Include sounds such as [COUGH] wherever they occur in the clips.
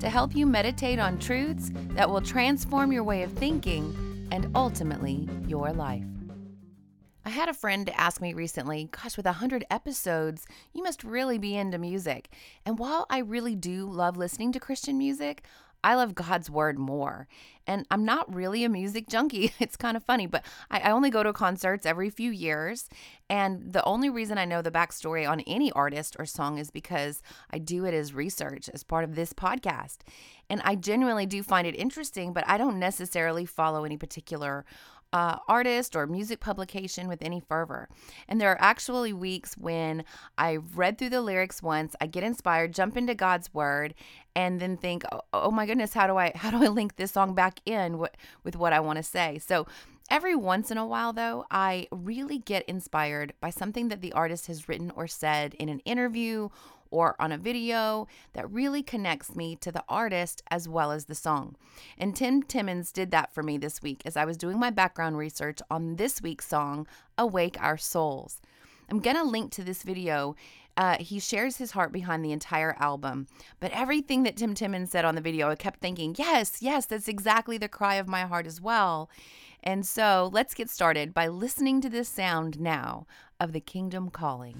to help you meditate on truths that will transform your way of thinking and ultimately your life. I had a friend ask me recently, gosh, with 100 episodes, you must really be into music. And while I really do love listening to Christian music, I love God's word more. And I'm not really a music junkie. [LAUGHS] It's kind of funny, but I, I, only go to concerts every few years. And the only reason I know the backstory on any artist or song is because I do it as research as part of this podcast. And I genuinely do find it interesting, but I don't necessarily follow any particular uh, artist or music publication with any fervor. And there are actually weeks when I read through the lyrics once, I get inspired, jump into God's word, and then think, oh, oh my goodness, how do I [LAUGHS] how do I link this song back in with, with what I want to say? So Every once in a while, though, I really get inspired by something that the artist has written or said in an interview or on a video that really connects me to the artist as well as the song. And Tim Timmons did that for me this week as I was doing my background research on this week's song, Awake Our Souls. I'm going to link to this video. Uh, he shares his heart behind the entire album. But everything that Tim Timmons said on the video, I kept thinking, yes, yes, that's exactly the cry of my heart as well. And so let's get started by listening to this sound now of the kingdom calling.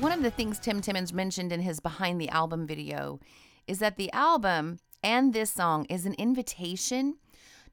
One of the things Tim Timmons mentioned in his behind the album video is that the album and this song is an invitation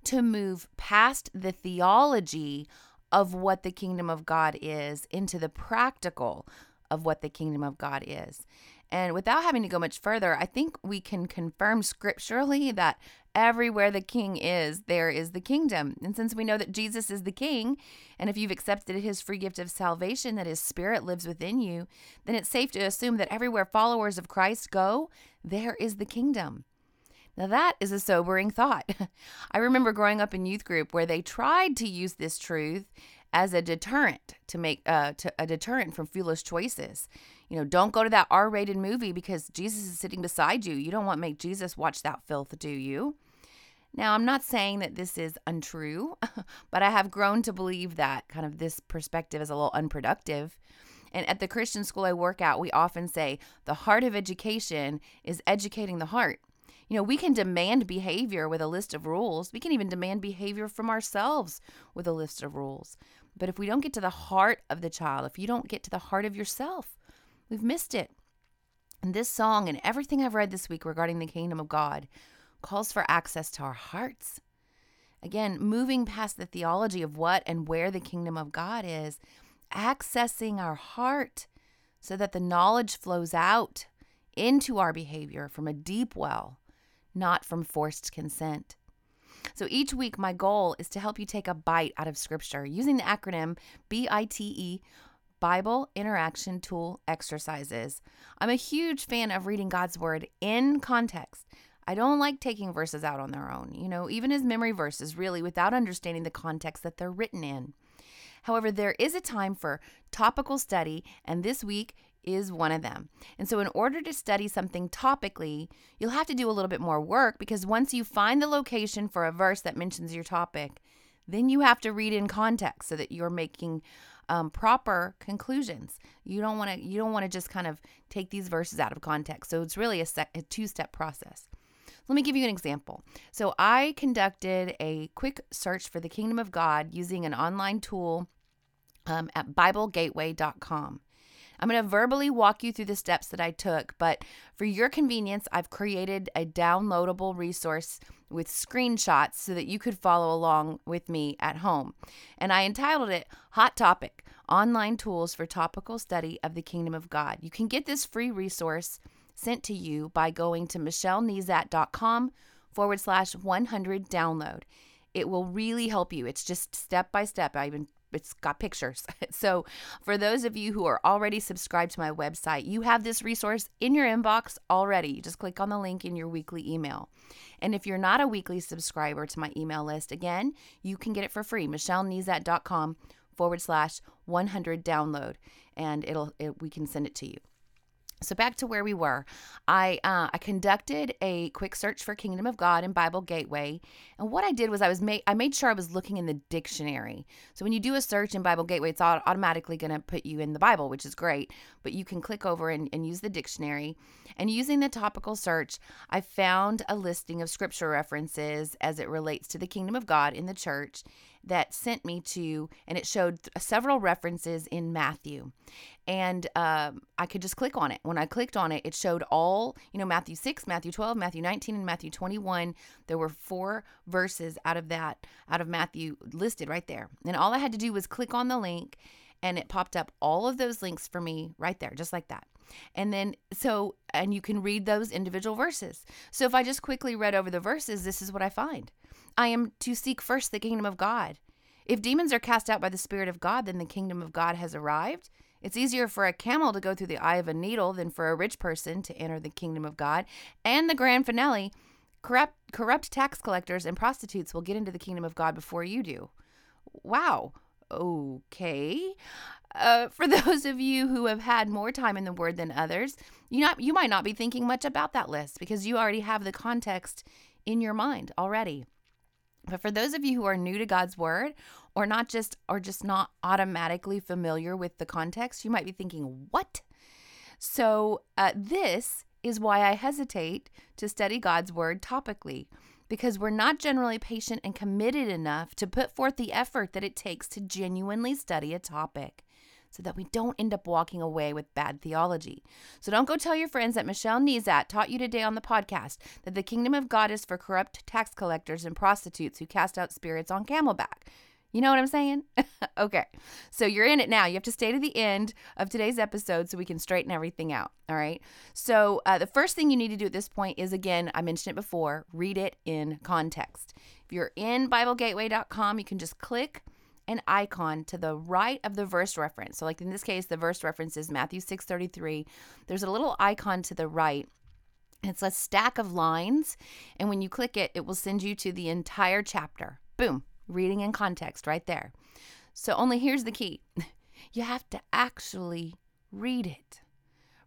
to move past the theology of what the kingdom of God is into the practical of what the kingdom of God is. And without having to go much further, I think we can confirm scripturally that everywhere the king is, there is the kingdom. And since we know that Jesus is the king, and if you've accepted his free gift of salvation, that his spirit lives within you, then it's safe to assume that everywhere followers of Christ go, there is the kingdom. Now, that is a sobering thought. [LAUGHS] I remember growing up in youth group where they tried to use this truth as a deterrent to make uh, to a deterrent from foolish choices. You know, don't go to that R-rated movie because Jesus is sitting beside you. You don't want to make Jesus watch that filth, do you? Now, I'm not saying that this is untrue, [LAUGHS] but I have grown to believe that kind of this perspective is a little unproductive. And at the Christian school I work at, we often say the heart of education is educating the heart. You know, we can demand behavior with a list of rules. We can even demand behavior from ourselves with a list of rules. But if we don't get to the heart of the child, if you don't get to the heart of yourself, we've missed it. And this song and everything I've read this week regarding the kingdom of God calls for access to our hearts. Again, moving past the theology of what and where the kingdom of God is, accessing our heart so that the knowledge flows out into our behavior from a deep well not from forced consent. So each week, my goal is to help you take a bite out of Scripture using the acronym BITE. Bible Interaction Tool Exercises. I'm a huge fan of reading God's Word in context. I don't like taking verses out on their own, you know, even as memory verses, really, without understanding the context that they're written in. However, there is a time for topical study, and this week is one of them. And so, in order to study something topically, you'll have to do a little bit more work because once you find the location for a verse that mentions your topic, then you have to read in context so that you're making um, proper conclusions. You don't want to you don't want to just kind of take these verses out of context. So it's really a, a two step process. Let me give you an example. So I conducted a quick search for the kingdom of God using an online tool um, at BibleGateway.com. I'm going to verbally walk you through the steps that I took, but for your convenience, I've created a downloadable resource with screenshots so that you could follow along with me at home. And I entitled it Hot Topic Online Tools for Topical Study of the Kingdom of God. You can get this free resource sent to you by going to michellenezat.com forward slash 100 download. It will really help you. It's just step by step. I even it's got pictures. [LAUGHS] so, for those of you who are already subscribed to my website, you have this resource in your inbox already. You just click on the link in your weekly email. And if you're not a weekly subscriber to my email list, again, you can get it for free. MichelleNezat.com forward slash 100 download, and it'll it, we can send it to you. So back to where we were, I uh, I conducted a quick search for Kingdom of God and Bible Gateway, and what I did was I was made I made sure I was looking in the dictionary. So when you do a search in Bible Gateway, it's automatically going to put you in the Bible, which is great. But you can click over and, and use the dictionary. And using the topical search, I found a listing of scripture references as it relates to the Kingdom of God in the church that sent me to, and it showed several references in Matthew. And um, I could just click on it. When I clicked on it, it showed all, you know, Matthew 6, Matthew 12, Matthew 19, and Matthew 21. There were four verses out of that, out of Matthew listed right there. And all I had to do was click on the link, and it popped up all of those links for me right there, just like that. And then, so, and you can read those individual verses. So if I just quickly read over the verses, this is what I find I am to seek first the kingdom of God. If demons are cast out by the Spirit of God, then the kingdom of God has arrived. It's easier for a camel to go through the eye of a needle than for a rich person to enter the kingdom of God. And the grand finale corrupt, corrupt tax collectors and prostitutes will get into the kingdom of God before you do. Wow. Okay. Uh, for [LAUGHS] those of you who have had more time in the Word than others, you not you might not be thinking much about that list because you already have the context in your mind already. But for those of you who are new to God's word or not just or just not automatically familiar with the context, you might be thinking, "What?" So, uh, this is why I hesitate to study God's word topically because we're not generally patient and committed enough to put forth the effort that it takes to genuinely study a topic so that we don't end up walking away with bad theology. So don't go tell your friends that Michelle Nezat taught you today on the podcast that the kingdom of God is for corrupt tax collectors and prostitutes who cast out spirits on camelback. You know what I'm saying? [LAUGHS] okay. So you're in it now. You have to stay to the end of today's episode so we can straighten everything out. All right. So uh, the first thing you need to do at this point is again, I mentioned it before, read it in context. If you're in BibleGateway.com, you can just click an icon to the right of the verse reference. So like in this case, the verse reference is Matthew 6:33. There's a little icon to the right. It's a stack of lines, and when you click it, it will send you to the entire chapter. Boom, reading in context right there. So only here's the key. [LAUGHS] You have to actually read it.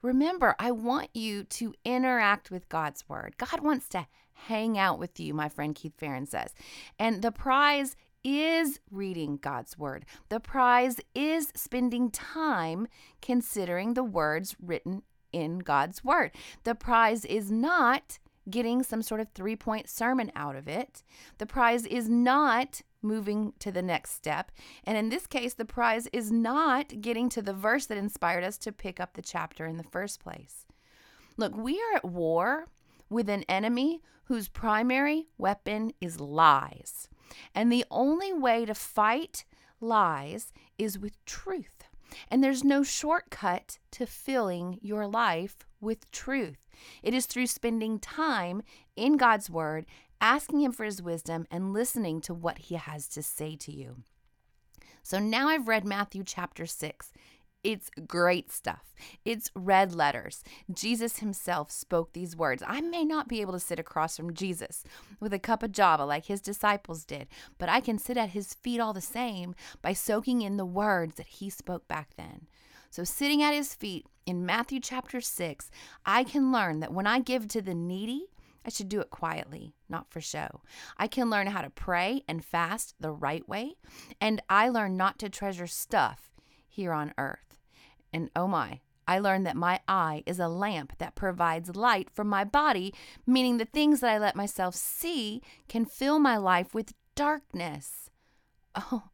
Remember, I want you to interact with God's word. God wants to hang out with you, my friend Keith Farron says. And the prize is reading God's word. The prize is spending time considering the words written in God's word. The prize is not getting some sort of three point sermon out of it. The prize is not moving to the next step. And in this case, the prize is not getting to the verse that inspired us to pick up the chapter in the first place. Look, we are at war with an enemy whose primary weapon is lies. And the only way to fight lies is with truth. And there's no shortcut to filling your life with truth. It is through spending time in God's Word, asking Him for His wisdom, and listening to what He has to say to you. So now I've read Matthew chapter 6. It's great stuff. It's red letters. Jesus himself spoke these words. I may not be able to sit across from Jesus with a cup of java like his disciples did, but I can sit at his feet all the same by soaking in the words that he spoke back then. So, sitting at his feet in Matthew chapter 6, I can learn that when I give to the needy, I should do it quietly, not for show. I can learn how to pray and fast the right way, and I learn not to treasure stuff here on earth. And oh my, I learned that my eye is a lamp that provides light for my body, meaning the things that I let myself see can fill my life with darkness. Oh,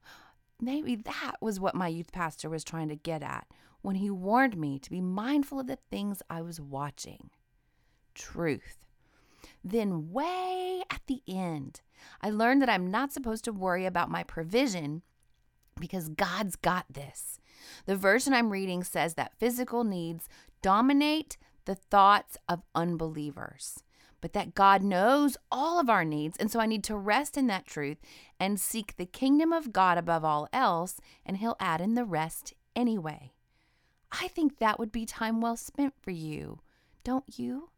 maybe that was what my youth pastor was trying to get at when he warned me to be mindful of the things I was watching. Truth. Then, way at the end, I learned that I'm not supposed to worry about my provision because God's got this. The version I'm reading says that physical needs dominate the thoughts of unbelievers, but that God knows all of our needs. And so I need to rest in that truth and seek the kingdom of God above all else, and He'll add in the rest anyway. I think that would be time well spent for you, don't you?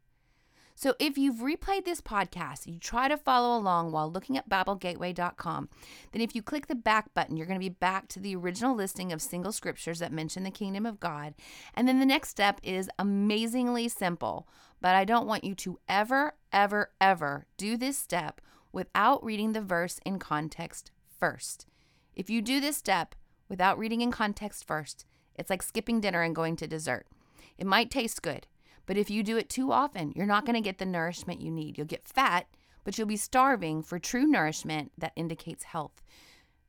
So if you've replayed this podcast, you try to follow along while looking at BibleGateway.com, then if you click the back button, you're going to be back to the original listing of single scriptures that mention the kingdom of God. And then the next step is amazingly simple, but I don't want you to ever, ever, ever do this step without reading the verse in context first. If you do this step without reading in context first, it's like skipping dinner and going to dessert. It might taste good, but if you do it too often, you're not going to get the nourishment you need. You'll get fat, but you'll be starving for true nourishment that indicates health.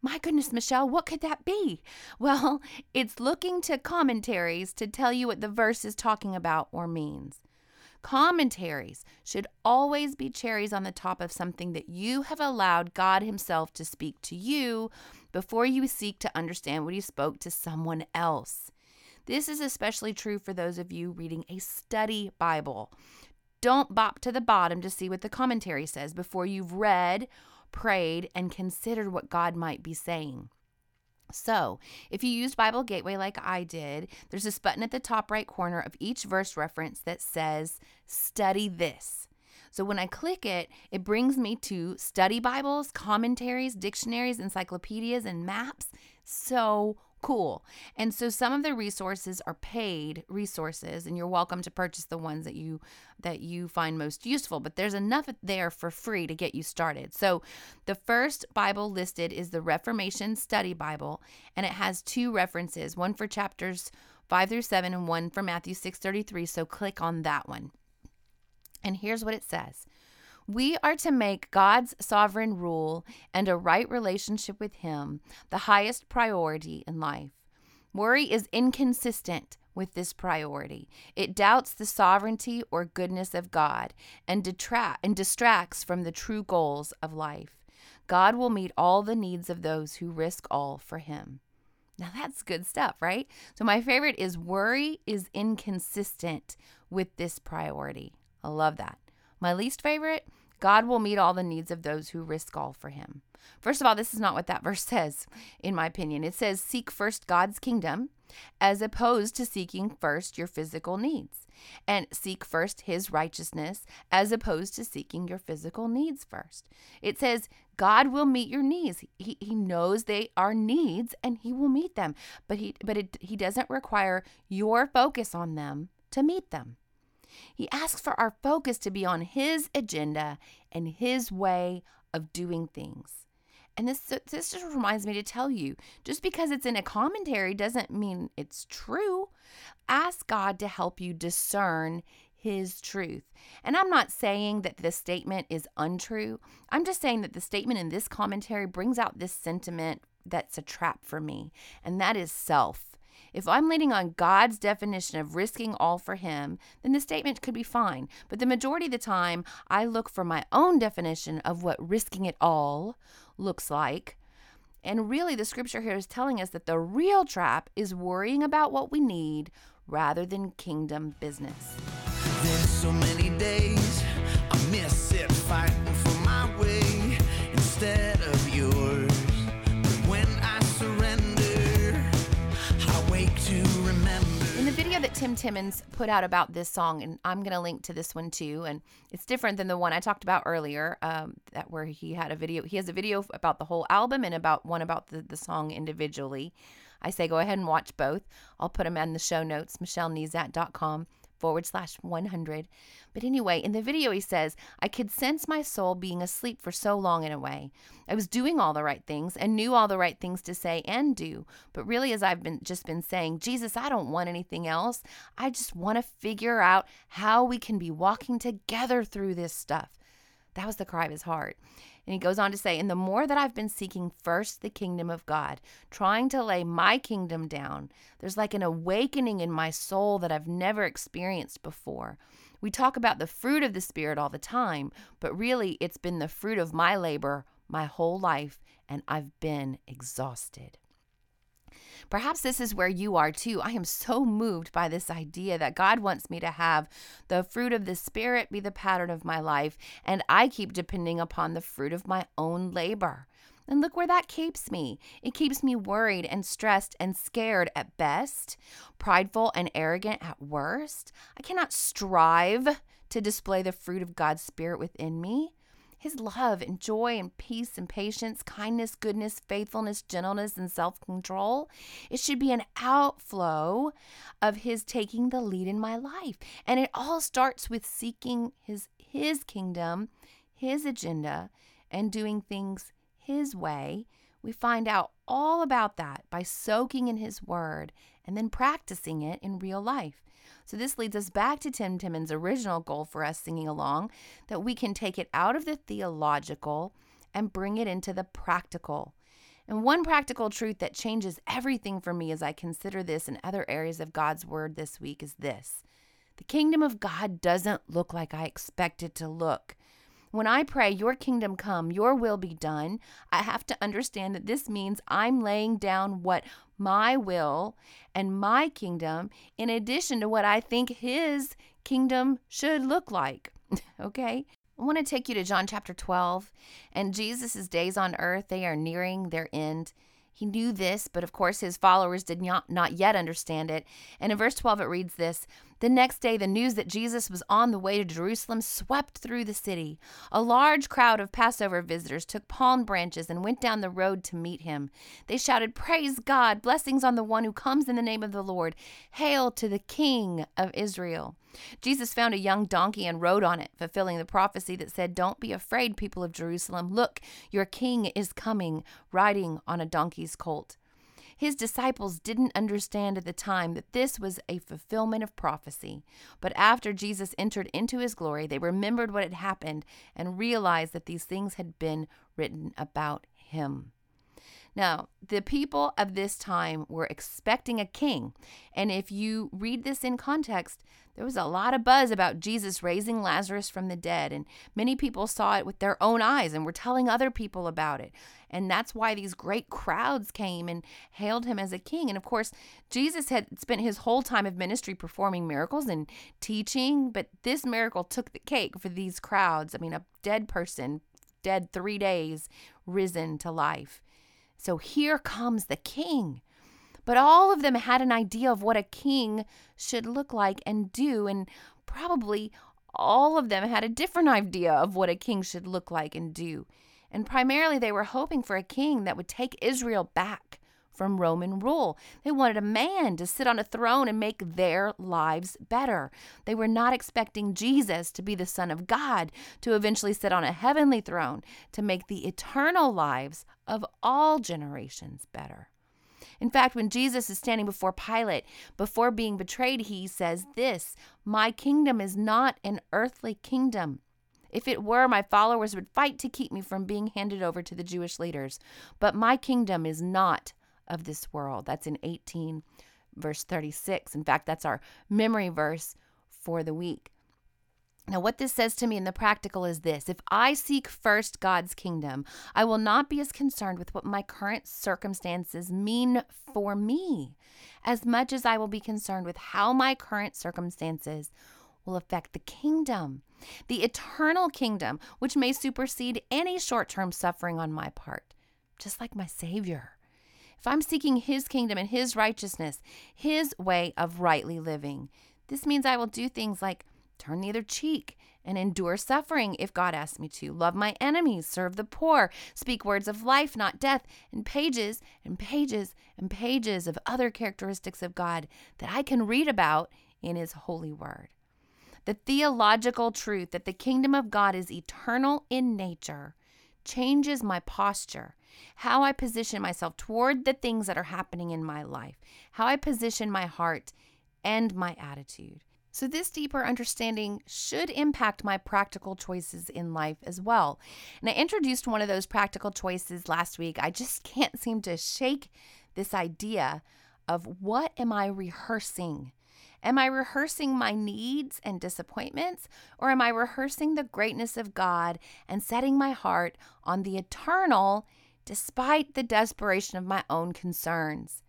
My goodness, Michelle, what could that be? [LAUGHS] Well, it's looking to commentaries to tell you what the verse is talking about or means. Commentaries should always be cherries on the top of something that you have allowed God Himself to speak to you before you seek to understand what He spoke to someone else. This is especially true for those of you reading a study Bible. Don't bop to the bottom to see what the commentary says before you've read, prayed, and considered what God might be saying. So, if you used Bible Gateway like I did, there's this button at the top right corner of each verse reference that says Study This. So, when I click it, it brings me to study Bibles, commentaries, dictionaries, encyclopedias, and maps. So cool. And so some of the resources are paid resources and you're welcome to purchase the ones that you that you find most useful, but there's enough there for free to get you started. So the first Bible listed is the Reformation Study Bible and it has two references, one for chapters 5 through 7 and one for Matthew 6:33, so click on that one. And here's what it says. We are to make God's sovereign rule and a right relationship with Him the highest priority in life. Worry is inconsistent with this priority. It doubts the sovereignty or goodness of God and, detract, and distracts from the true goals of life. God will meet all the needs of those who risk all for Him. Now that's good stuff, right? So, my favorite is worry is inconsistent with this priority. I love that. My least favorite God will meet all the needs of those who risk all for him. First of all, this is not what that [LAUGHS] verse says, in my opinion. It says, Seek first God's kingdom, as opposed to seeking first your physical needs. And seek first his righteousness, as opposed to seeking your physical needs first. It says, God will meet your needs. He, he knows they are needs and he will meet them. But he but it, he doesn't require your focus on them to meet them. He asks for our focus to be on His agenda and His way of doing things. And this, this just reminds me to tell you just because it's in a commentary doesn't mean it's true. Ask God to help you discern his truth. And I'm not saying that this statement is untrue. I'm just saying that the statement in this commentary brings out this sentiment that's a trap for me, and that is self. If I'm leaning on God's definition of risking all for Him, then the statement could be fine. But the majority of the time, I look for my own definition of what risking it all looks like. And really, the scripture here is telling us that the real trap is worrying about what we need rather than kingdom business. Tim Timmons put out about this song, and I'm going to link to this one too, and it's different than the one I talked about earlier, um, that where he had a video. He has a video about the whole album and about one about the, the song individually. I say go ahead and watch both. I'll put them in the show notes, michellenezat.com forward slash 100. But anyway, in the video, he says, I could sense my soul being asleep for so long in a way. I was doing all the right things and knew all the right things to say and do. But really, as I've been just been saying, Jesus, I don't want anything else. I just want to figure out how we can be walking together through this stuff. That was the cry of his heart. And he goes on to say, And the more that I've been seeking first the kingdom of God, trying to lay my kingdom down, there's like an awakening in my soul that I've never experienced before. We talk about the fruit of the Spirit all the time, but really it's been the fruit of my labor my whole life, and I've been exhausted. Perhaps this is where you are too. I am so moved by this idea that God wants me to have the fruit of the Spirit be the pattern of my life, and I keep depending upon the fruit of my own labor. And look where that keeps me. It keeps me worried and stressed and scared at best, prideful and arrogant at worst. I cannot strive to display the fruit of God's Spirit within me. His love and joy and peace and patience, kindness, goodness, faithfulness, gentleness, and self control. It should be an outflow of His taking the lead in my life. And it all starts with seeking His, his kingdom, His agenda, and doing things His way. We find out all about that by soaking in His Word and then practicing it in real life. So this leads us back to Tim Timmons' original goal for us singing along that we can take it out of the theological and bring it into the practical. And one practical truth that changes everything for me as I consider this and other areas of God's word this week is this the kingdom of God doesn't look like I expect it to look. When I pray, Your kingdom come, Your will be done, I have to understand that this means I'm laying down what my will and my kingdom in addition to what I think His kingdom should look like. [LAUGHS] okay? I want to take you to John chapter 12. And Jesus' days on earth, they are nearing their end. He knew this, but of course his followers did not, not yet understand it. And in verse 12, it reads this The next day, the news that Jesus was on the way to Jerusalem swept through the city. A large crowd of Passover visitors took palm branches and went down the road to meet him. They shouted, Praise God! Blessings on the one who comes in the name of the Lord! Hail to the King of Israel! Jesus found a young donkey and rode on it, fulfilling the prophecy that said, Don't be afraid, people of Jerusalem. Look, your king is coming, riding on a donkey's colt. His disciples didn't understand at the time that this was a fulfillment of prophecy. But after Jesus entered into his glory, they remembered what had happened and realized that these things had been written about him. Now, the people of this time were expecting a king. And if you read this in context, there was a lot of buzz about Jesus raising Lazarus from the dead. And many people saw it with their own eyes and were telling other people about it. And that's why these great crowds came and hailed him as a king. And of course, Jesus had spent his whole time of ministry performing miracles and teaching, but this miracle took the cake for these crowds. I mean, a dead person, dead three days, risen to life. So here comes the king. But all of them had an idea of what a king should look like and do, and probably all of them had a different idea of what a king should look like and do. And primarily, they were hoping for a king that would take Israel back from Roman rule. They wanted a man to sit on a throne and make their lives better. They were not expecting Jesus to be the Son of God, to eventually sit on a heavenly throne, to make the eternal lives of all generations better. In fact, when Jesus is standing before Pilate, before being betrayed, he says this My kingdom is not an earthly kingdom. If it were, my followers would fight to keep me from being handed over to the Jewish leaders. But my kingdom is not of this world. That's in 18, verse 36. In fact, that's our memory verse for the week. Now, what this says to me in the practical is this if I seek first God's kingdom, I will not be as concerned with what my current circumstances mean for me as much as I will be concerned with how my current circumstances will affect the kingdom, the eternal kingdom, which may supersede any short term suffering on my part, just like my Savior if I'm seeking His kingdom and His righteousness, His way of rightly living, this means I will do things like turn the other cheek and endure suffering if God asks me to, love my enemies, serve the poor, speak words of life, not death, and pages and pages and pages of other characteristics of God that I can read about in His holy word. The theological truth that the kingdom of God is eternal in nature changes my posture, how I position myself toward the things that are happening in my life, how I position my heart and my attitude. So, this deeper understanding should impact my practical choices in life as well. And I introduced one of those practical choices last week. I just [LAUGHS] can't seem to shake this idea of what am I rehearsing? Am I rehearsing my needs and disappointments, or am I rehearsing the greatness of God and setting my heart on the eternal despite the desperation of my own concerns?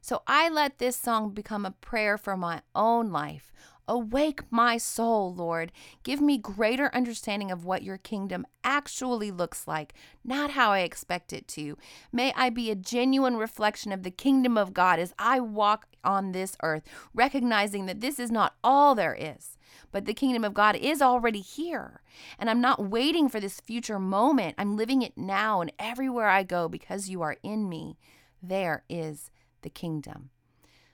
So I let this song become a prayer for my own life, Awake my soul, Lord. Give me greater understanding of what your kingdom actually looks like, not how I expect it to. May I be a genuine reflection of the kingdom of God as I walk on this earth, recognizing that this is not all there is, but the kingdom of God is already here. And I'm not waiting for this future moment. I'm living it now and everywhere I go because you are in me. There is the kingdom.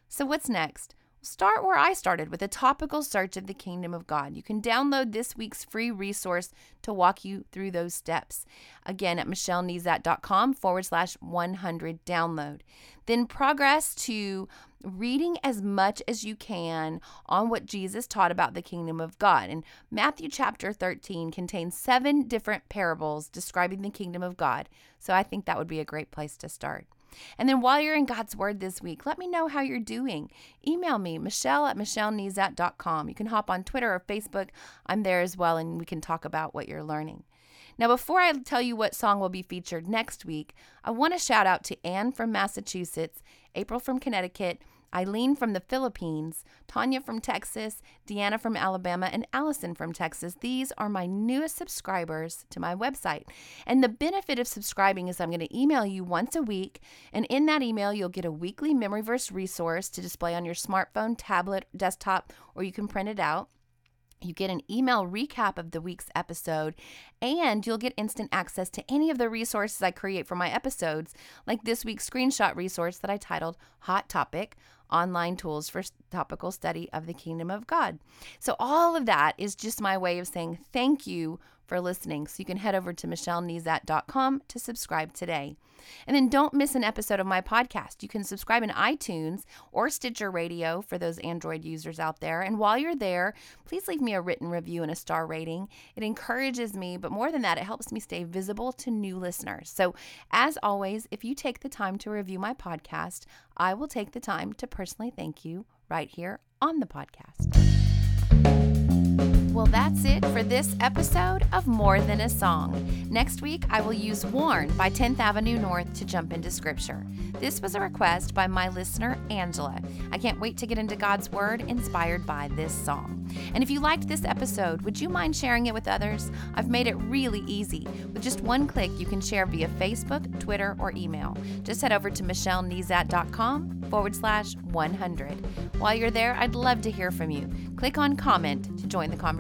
So, what's next? Start where I started with a topical search of the kingdom of God. You can download this week's free resource to walk you through those steps. Again, at michellenezat.com forward slash 100 download. Then progress to reading as much as you can on what Jesus taught about the kingdom of God. And Matthew chapter 13 contains seven different parables describing the kingdom of God. So I think that would be a great place to start. And then while you're in God's Word this week, let me know how you're doing. Email me, michelle at michellenezat.com. You can hop on Twitter or Facebook. I'm there as well, and we can talk about what you're learning. Now, before I tell you what song will be featured next week, I want to shout out to Anne from Massachusetts, April from Connecticut, Eileen from the Philippines, Tanya from Texas, Deanna from Alabama, and Allison from Texas. These are my newest subscribers to my website. And the benefit of subscribing is I'm going to email you once a week. And in that email, you'll get a weekly memory verse resource to display on your smartphone, tablet, desktop, or you can print it out. You get an email recap of the week's episode, and you'll get instant access to any of the resources I create for my episodes, like this week's screenshot resource that I titled Hot Topic online tools for topical study of the kingdom of God. So, all of that is just my way of saying thank you for listening. So, you can head over to michellenezat.com to subscribe today. And then don't miss an episode of my podcast. You can subscribe in iTunes or Stitcher Radio for those Android users out there. And while you're there, please leave me a written review and a star rating. It encourages me, but more than that, it helps me stay visible to new listeners. So, as always, if you take the time to review my podcast, I will take the time to personally thank you right here on the podcast. Well, that's it for this episode of More Than a Song. Next week, I will use Worn by 10th Avenue North to jump into scripture. This was a request by my listener, Angela. I can't wait to get into God's Word inspired by this song. And if you liked this episode, would you mind sharing it with others? I've made it really easy. With just one click, you can share via Facebook, Twitter, or email. Just head over to michellenezat.com forward slash 100. While you're there, I'd love to hear from you. Click on comment to join the